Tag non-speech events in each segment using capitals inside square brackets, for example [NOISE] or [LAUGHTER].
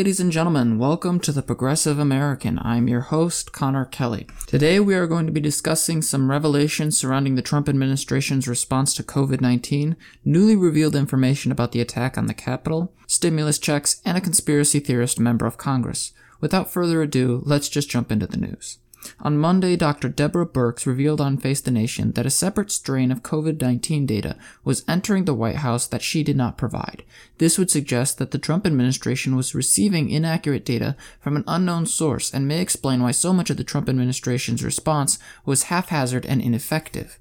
ladies and gentlemen. Welcome to the Progressive American. I'm your host, Connor Kelly. Today, we are going to be discussing some revelations surrounding the Trump administration's response to COVID 19, newly revealed information about the attack on the Capitol, stimulus checks, and a conspiracy theorist member of Congress. Without further ado, let's just jump into the news. On Monday, Dr. Deborah Birx revealed on Face the Nation that a separate strain of COVID 19 data was entering the White House that she did not provide. This would suggest that the Trump administration was receiving inaccurate data from an unknown source and may explain why so much of the Trump administration's response was haphazard and ineffective.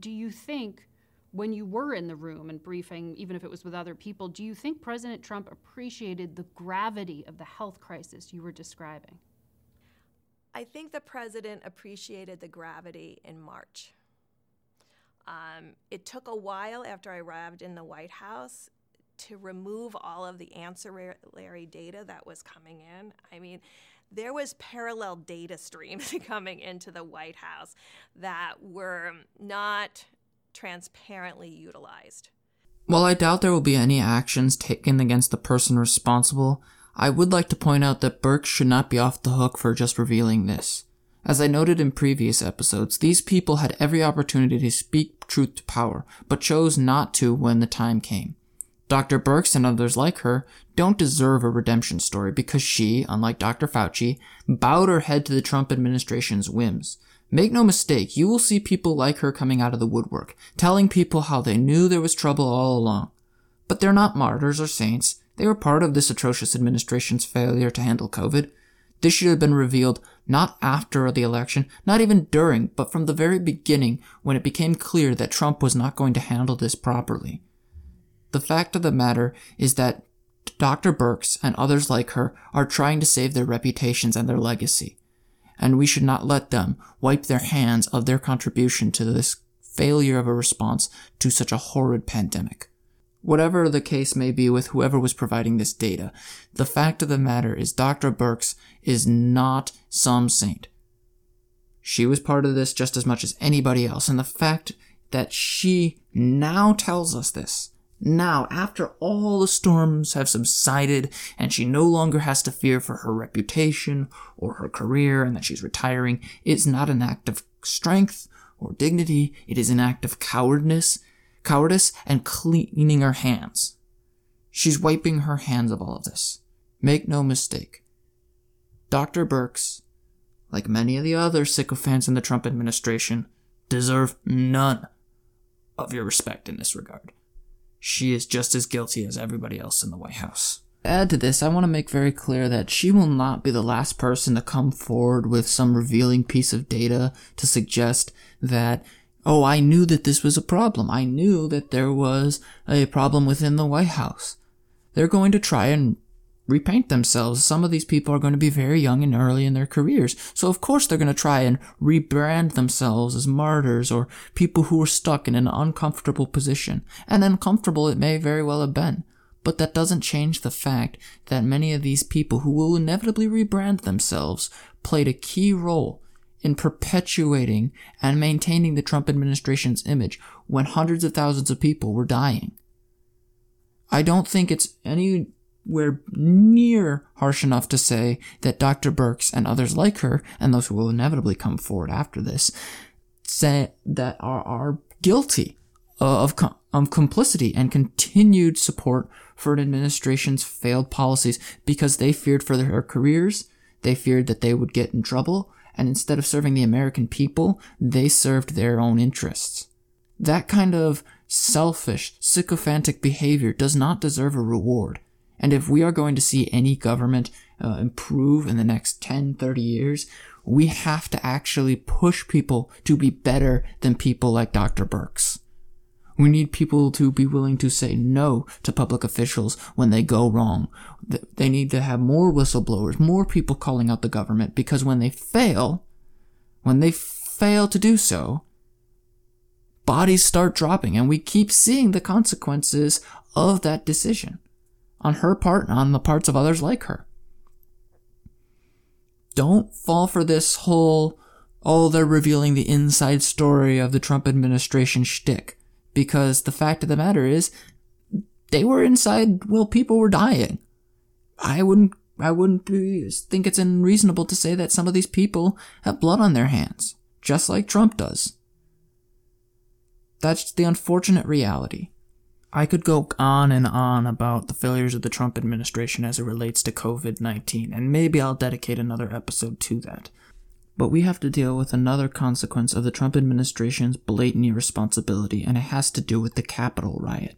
Do you think, when you were in the room and briefing, even if it was with other people, do you think President Trump appreciated the gravity of the health crisis you were describing? I think the president appreciated the gravity in March. Um, it took a while after I arrived in the White House to remove all of the ancillary data that was coming in. I mean, there was parallel data streams [LAUGHS] coming into the White House that were not transparently utilized. While I doubt there will be any actions taken against the person responsible, I would like to point out that Birx should not be off the hook for just revealing this. As I noted in previous episodes, these people had every opportunity to speak truth to power, but chose not to when the time came. Dr. Birx and others like her don't deserve a redemption story because she, unlike Dr. Fauci, bowed her head to the Trump administration's whims. Make no mistake, you will see people like her coming out of the woodwork, telling people how they knew there was trouble all along. But they're not martyrs or saints, they were part of this atrocious administration's failure to handle COVID. This should have been revealed not after the election, not even during, but from the very beginning when it became clear that Trump was not going to handle this properly. The fact of the matter is that Dr. Birx and others like her are trying to save their reputations and their legacy. And we should not let them wipe their hands of their contribution to this failure of a response to such a horrid pandemic. Whatever the case may be with whoever was providing this data, the fact of the matter is Dr. Birx is not some saint. She was part of this just as much as anybody else, and the fact that she now tells us this, now, after all the storms have subsided and she no longer has to fear for her reputation or her career and that she's retiring, is not an act of strength or dignity, it is an act of cowardness cowardice, and cleaning her hands. She's wiping her hands of all of this. Make no mistake. Dr. Birx, like many of the other sycophants in the Trump administration, deserve none of your respect in this regard. She is just as guilty as everybody else in the White House. Add to this, I want to make very clear that she will not be the last person to come forward with some revealing piece of data to suggest that Oh, I knew that this was a problem. I knew that there was a problem within the White House. They're going to try and repaint themselves. Some of these people are going to be very young and early in their careers. So of course they're going to try and rebrand themselves as martyrs or people who were stuck in an uncomfortable position. And uncomfortable it may very well have been. But that doesn't change the fact that many of these people who will inevitably rebrand themselves played a key role in perpetuating and maintaining the Trump administration's image when hundreds of thousands of people were dying. I don't think it's anywhere near harsh enough to say that Dr. Birx and others like her, and those who will inevitably come forward after this, say that are, are guilty of, of complicity and continued support for an administration's failed policies because they feared for their careers, they feared that they would get in trouble, and instead of serving the American people, they served their own interests. That kind of selfish, sycophantic behavior does not deserve a reward. And if we are going to see any government uh, improve in the next 10, 30 years, we have to actually push people to be better than people like Dr. Birx. We need people to be willing to say no to public officials when they go wrong. They need to have more whistleblowers, more people calling out the government, because when they fail, when they fail to do so, bodies start dropping, and we keep seeing the consequences of that decision on her part and on the parts of others like her. Don't fall for this whole, oh, they're revealing the inside story of the Trump administration shtick because the fact of the matter is they were inside while people were dying. I wouldn't I wouldn't think it's unreasonable to say that some of these people have blood on their hands, just like Trump does. That's the unfortunate reality. I could go on and on about the failures of the Trump administration as it relates to COVID 19, and maybe I'll dedicate another episode to that. But we have to deal with another consequence of the Trump administration's blatant irresponsibility, and it has to do with the Capitol riot.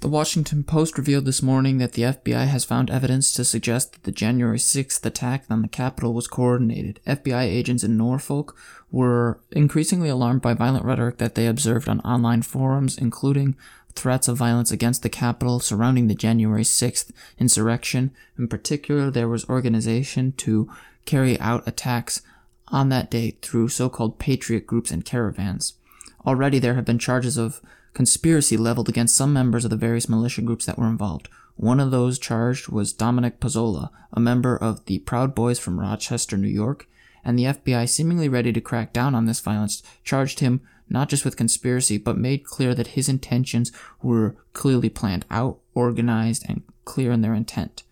The Washington Post revealed this morning that the FBI has found evidence to suggest that the January 6th attack on the Capitol was coordinated. FBI agents in Norfolk were increasingly alarmed by violent rhetoric that they observed on online forums, including threats of violence against the Capitol surrounding the January 6th insurrection. In particular, there was organization to carry out attacks on that date through so-called patriot groups and caravans. Already there have been charges of conspiracy leveled against some members of the various militia groups that were involved. One of those charged was Dominic Pezzola, a member of the Proud Boys from Rochester, New York, and the FBI, seemingly ready to crack down on this violence, charged him not just with conspiracy, but made clear that his intentions were clearly planned out, organized, and clear in their intent.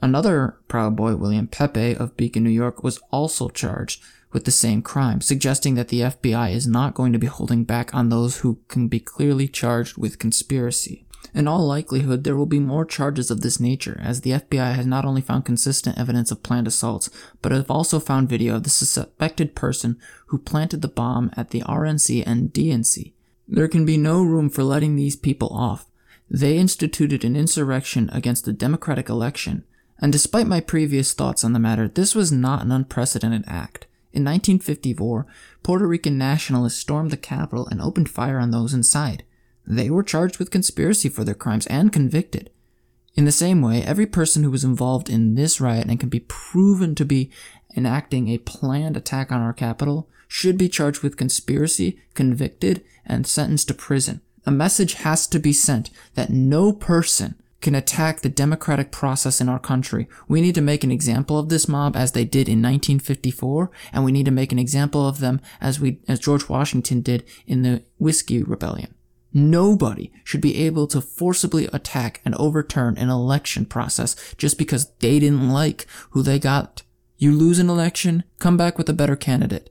Another Proud Boy, William Pepe of Beacon, New York, was also charged with the same crime, suggesting that the FBI is not going to be holding back on those who can be clearly charged with conspiracy. In all likelihood, there will be more charges of this nature, as the FBI has not only found consistent evidence of planned assaults, but have also found video of the suspected person who planted the bomb at the RNC and DNC. There can be no room for letting these people off. They instituted an insurrection against the Democratic election, and despite my previous thoughts on the matter, this was not an unprecedented act. In 1954, Puerto Rican nationalists stormed the Capitol and opened fire on those inside. They were charged with conspiracy for their crimes and convicted. In the same way, every person who was involved in this riot and can be proven to be enacting a planned attack on our capital should be charged with conspiracy, convicted, and sentenced to prison. A message has to be sent that no person can attack the democratic process in our country. We need to make an example of this mob as they did in 1954, and we need to make an example of them as we, as George Washington did in the Whiskey Rebellion. Nobody should be able to forcibly attack and overturn an election process just because they didn't like who they got. You lose an election, come back with a better candidate.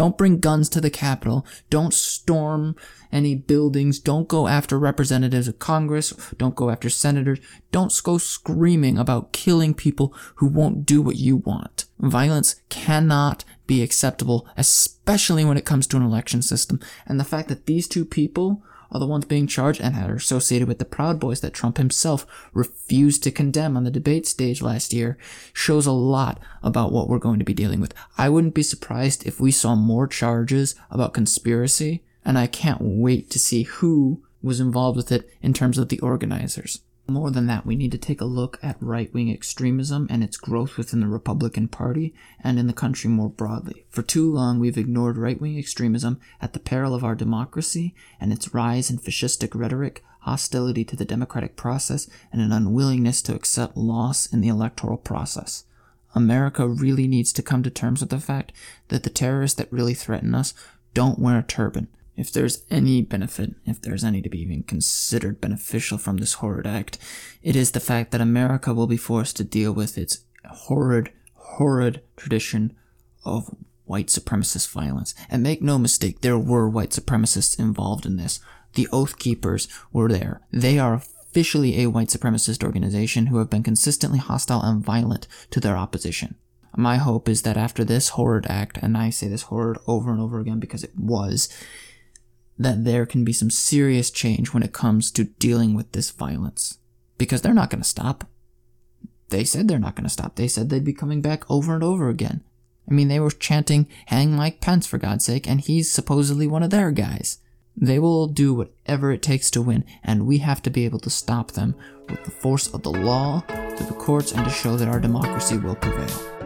Don't bring guns to the Capitol. Don't storm any buildings. Don't go after representatives of Congress. Don't go after senators. Don't go screaming about killing people who won't do what you want. Violence cannot be acceptable, especially when it comes to an election system. And the fact that these two people are the ones being charged and are associated with the Proud Boys that Trump himself refused to condemn on the debate stage last year shows a lot about what we're going to be dealing with. I wouldn't be surprised if we saw more charges about conspiracy, and I can't wait to see who was involved with it in terms of the organizers. More than that, we need to take a look at right wing extremism and its growth within the Republican Party and in the country more broadly. For too long, we've ignored right wing extremism at the peril of our democracy and its rise in fascistic rhetoric, hostility to the democratic process, and an unwillingness to accept loss in the electoral process. America really needs to come to terms with the fact that the terrorists that really threaten us don't wear a turban if there's any benefit, if there's any to be even considered beneficial from this horrid act, it is the fact that America will be forced to deal with its horrid, horrid tradition of white supremacist violence. And make no mistake, there were white supremacists involved in this. The Oath Keepers were there. They are officially a white supremacist organization who have been consistently hostile and violent to their opposition. My hope is that after this horrid act, and I say this horrid over and over again because it was, that there can be some serious change when it comes to dealing with this violence. Because they're not going to stop. They said they're not going to stop. They said they'd be coming back over and over again. I mean, they were chanting, hang Mike Pence for God's sake, and he's supposedly one of their guys. They will do whatever it takes to win, and we have to be able to stop them with the force of the law, through the courts, and to show that our democracy will prevail.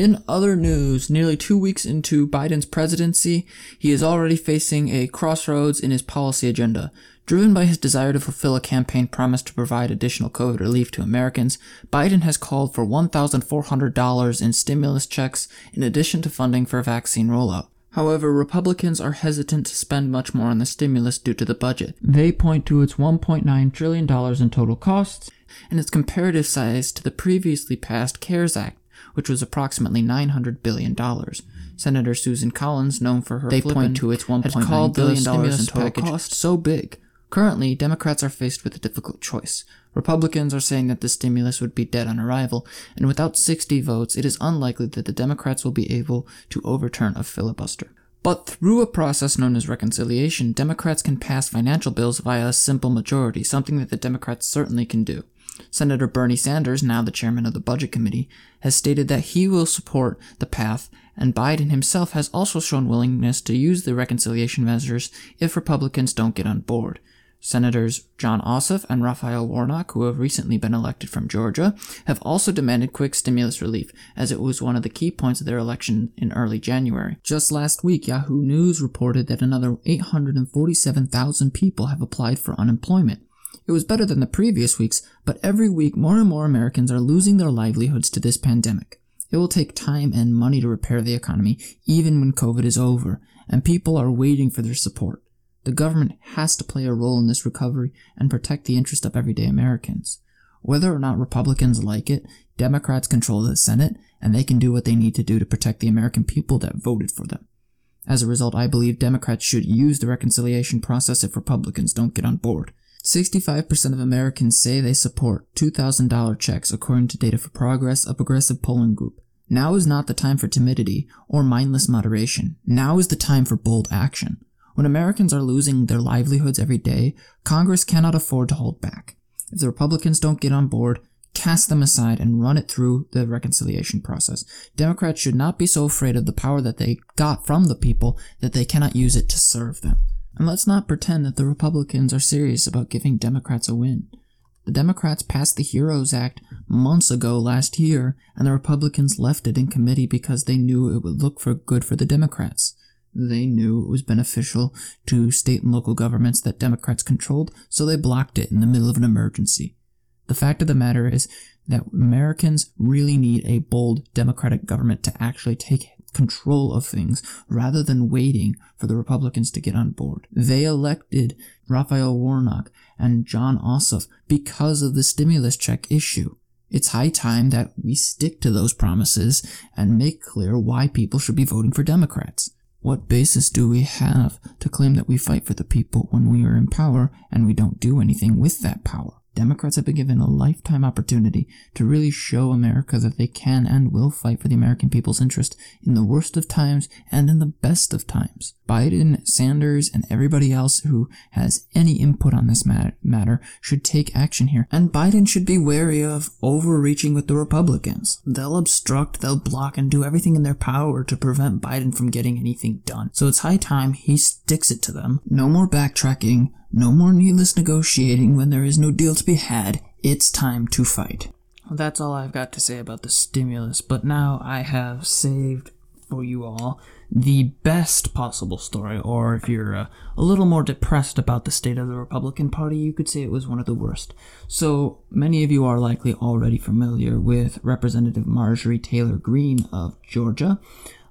In other news, nearly two weeks into Biden's presidency, he is already facing a crossroads in his policy agenda. Driven by his desire to fulfill a campaign promise to provide additional COVID relief to Americans, Biden has called for $1,400 in stimulus checks in addition to funding for vaccine rollout. However, Republicans are hesitant to spend much more on the stimulus due to the budget. They point to its $1.9 trillion in total costs and its comparative size to the previously passed CARES Act, which was approximately $900 billion. Senator Susan Collins, known for her they point to its $1.9 billion in total cost so big. Currently, Democrats are faced with a difficult choice. Republicans are saying that the stimulus would be dead on arrival, and without 60 votes, it is unlikely that the Democrats will be able to overturn a filibuster. But through a process known as reconciliation, Democrats can pass financial bills via a simple majority, something that the Democrats certainly can do. Senator Bernie Sanders, now the chairman of the Budget Committee, has stated that he will support the path, and Biden himself has also shown willingness to use the reconciliation measures if Republicans don't get on board. Senators Jon Ossoff and Raphael Warnock, who have recently been elected from Georgia, have also demanded quick stimulus relief, as it was one of the key points of their election in early January. Just last week, Yahoo News reported that another 847,000 people have applied for unemployment. It was better than the previous weeks, but every week more and more Americans are losing their livelihoods to this pandemic. It will take time and money to repair the economy, even when COVID is over, and people are waiting for their support. The government has to play a role in this recovery and protect the interest of everyday Americans. Whether or not Republicans like it, Democrats control the Senate, and they can do what they need to do to protect the American people that voted for them. As a result, I believe Democrats should use the reconciliation process if Republicans don't get on board. 65% of Americans say they support $2,000 checks according to data for Progress, a progressive polling group. Now is not the time for timidity or mindless moderation. Now is the time for bold action. When Americans are losing their livelihoods every day, Congress cannot afford to hold back. If the Republicans don't get on board, cast them aside and run it through the reconciliation process. Democrats should not be so afraid of the power that they got from the people that they cannot use it to serve them. And let's not pretend that the Republicans are serious about giving Democrats a win. The Democrats passed the HEROES Act months ago last year, and the Republicans left it in committee because they knew it would look for good for the Democrats. They knew it was beneficial to state and local governments that Democrats controlled, so they blocked it in the middle of an emergency. The fact of the matter is that Americans really need a bold Democratic government to actually take control of things rather than waiting for the Republicans to get on board. They elected Raphael Warnock and Jon Ossoff because of the stimulus check issue. It's high time that we stick to those promises and make clear why people should be voting for Democrats. What basis do we have to claim that we fight for the people when we are in power and we don't do anything with that power? Democrats have been given a lifetime opportunity to really show America that they can and will fight for the American people's interest in the worst of times and in the best of times. Biden, Sanders, and everybody else who has any input on this matter should take action here. And Biden should be wary of overreaching with the Republicans. They'll obstruct, they'll block, and do everything in their power to prevent Biden from getting anything done. So it's high time he sticks it to them. No more backtracking no more needless negotiating when there is no deal to be had. It's time to fight. That's all I've got to say about the stimulus, but now I have saved for you all the best possible story, or if you're uh, a little more depressed about the state of the Republican Party, you could say it was one of the worst. So, many of you are likely already familiar with Representative Marjorie Taylor Greene of Georgia.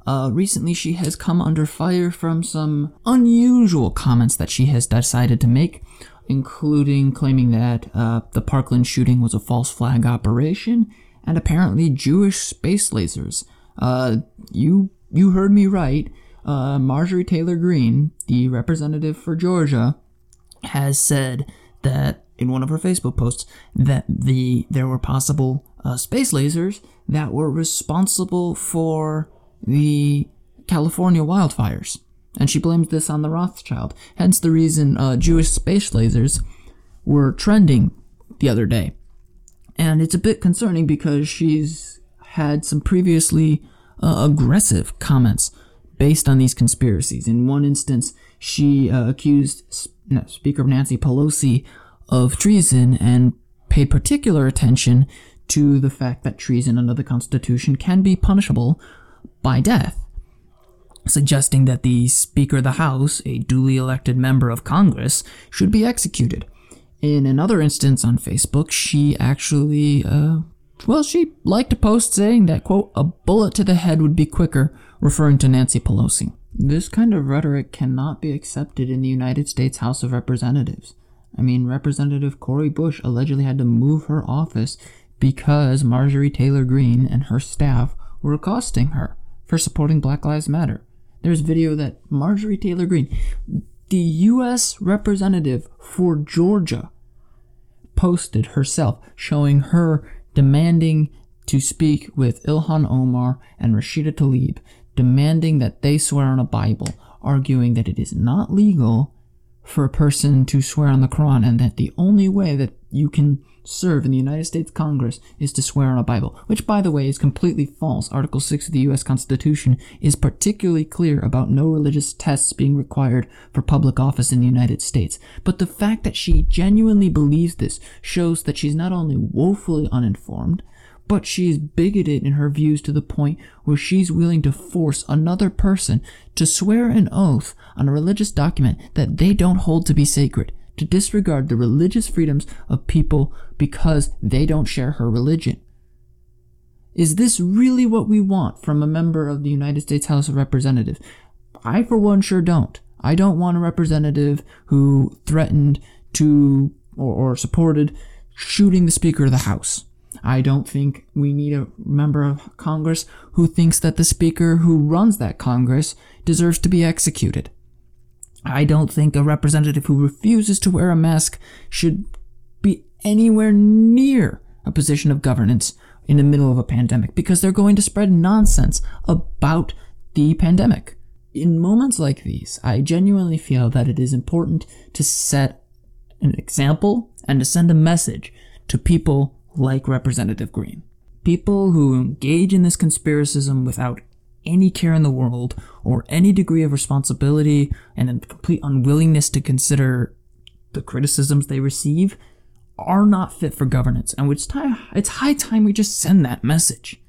Uh, recently, she has come under fire from some unusual comments that she has decided to make, including claiming that uh, the Parkland shooting was a false flag operation and apparently Jewish space lasers. Uh, you you heard me right. Uh, Marjorie Taylor Greene, the representative for Georgia, has said that in one of her Facebook posts that the there were possible uh, space lasers that were responsible for the California wildfires. And she blames this on the Rothschild. Hence the reason uh, Jewish space lasers were trending the other day. And it's a bit concerning because she's had some previously uh, aggressive comments based on these conspiracies. In one instance, she uh, accused no, Speaker Nancy Pelosi of treason and paid particular attention to the fact that treason under the Constitution can be punishable by death, suggesting that the Speaker of the House, a duly elected member of Congress, should be executed. In another instance on Facebook, she actually, uh, well, she liked a post saying that, quote, a bullet to the head would be quicker, referring to Nancy Pelosi. This kind of rhetoric cannot be accepted in the United States House of Representatives. I mean, Representative Cori Bush allegedly had to move her office because Marjorie Taylor Greene and her staff were accosting her for supporting Black Lives Matter. There's video that Marjorie Taylor Greene, the U.S. representative for Georgia, posted herself showing her demanding to speak with Ilhan Omar and Rashida Tlaib, demanding that they swear on a Bible, arguing that it is not legal for a person to swear on the Quran and that the only way that you can serve in the United States Congress is to swear on a Bible, which, by the way, is completely false. Article 6 of the U.S. Constitution is particularly clear about no religious tests being required for public office in the United States. But the fact that she genuinely believes this shows that she's not only woefully uninformed, but she is bigoted in her views to the point where she's willing to force another person to swear an oath on a religious document that they don't hold to be sacred, to disregard the religious freedoms of people because they don't share her religion. Is this really what we want from a member of the United States House of Representatives? I, for one, sure don't. I don't want a representative who threatened to or, or supported shooting the Speaker of the House. I don't think we need a member of Congress who thinks that the Speaker who runs that Congress deserves to be executed. I don't think a representative who refuses to wear a mask should be anywhere near a position of governance in the middle of a pandemic because they're going to spread nonsense about the pandemic. In moments like these, I genuinely feel that it is important to set an example and to send a message to people like Representative Greene. People who engage in this conspiracism without any care in the world or any degree of responsibility and a complete unwillingness to consider the criticisms they receive are not fit for governance. And it's, time, it's high time we just send that message.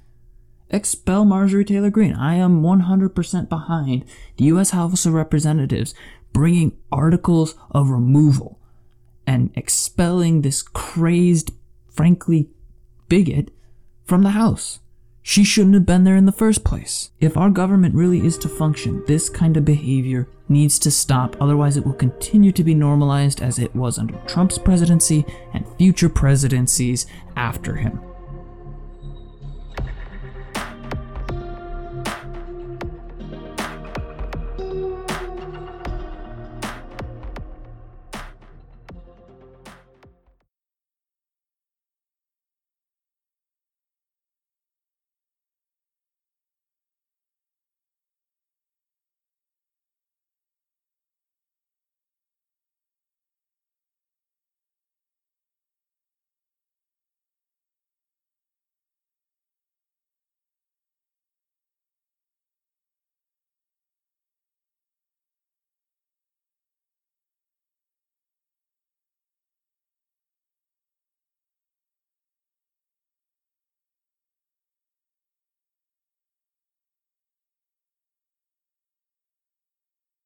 Expel Marjorie Taylor Greene. I am 100% behind the U.S. House of Representatives bringing articles of removal and expelling this crazed frankly bigot from the House. She shouldn't have been there in the first place. If our government really is to function, this kind of behavior needs to stop, otherwise, it will continue to be normalized as it was under Trump's presidency and future presidencies after him.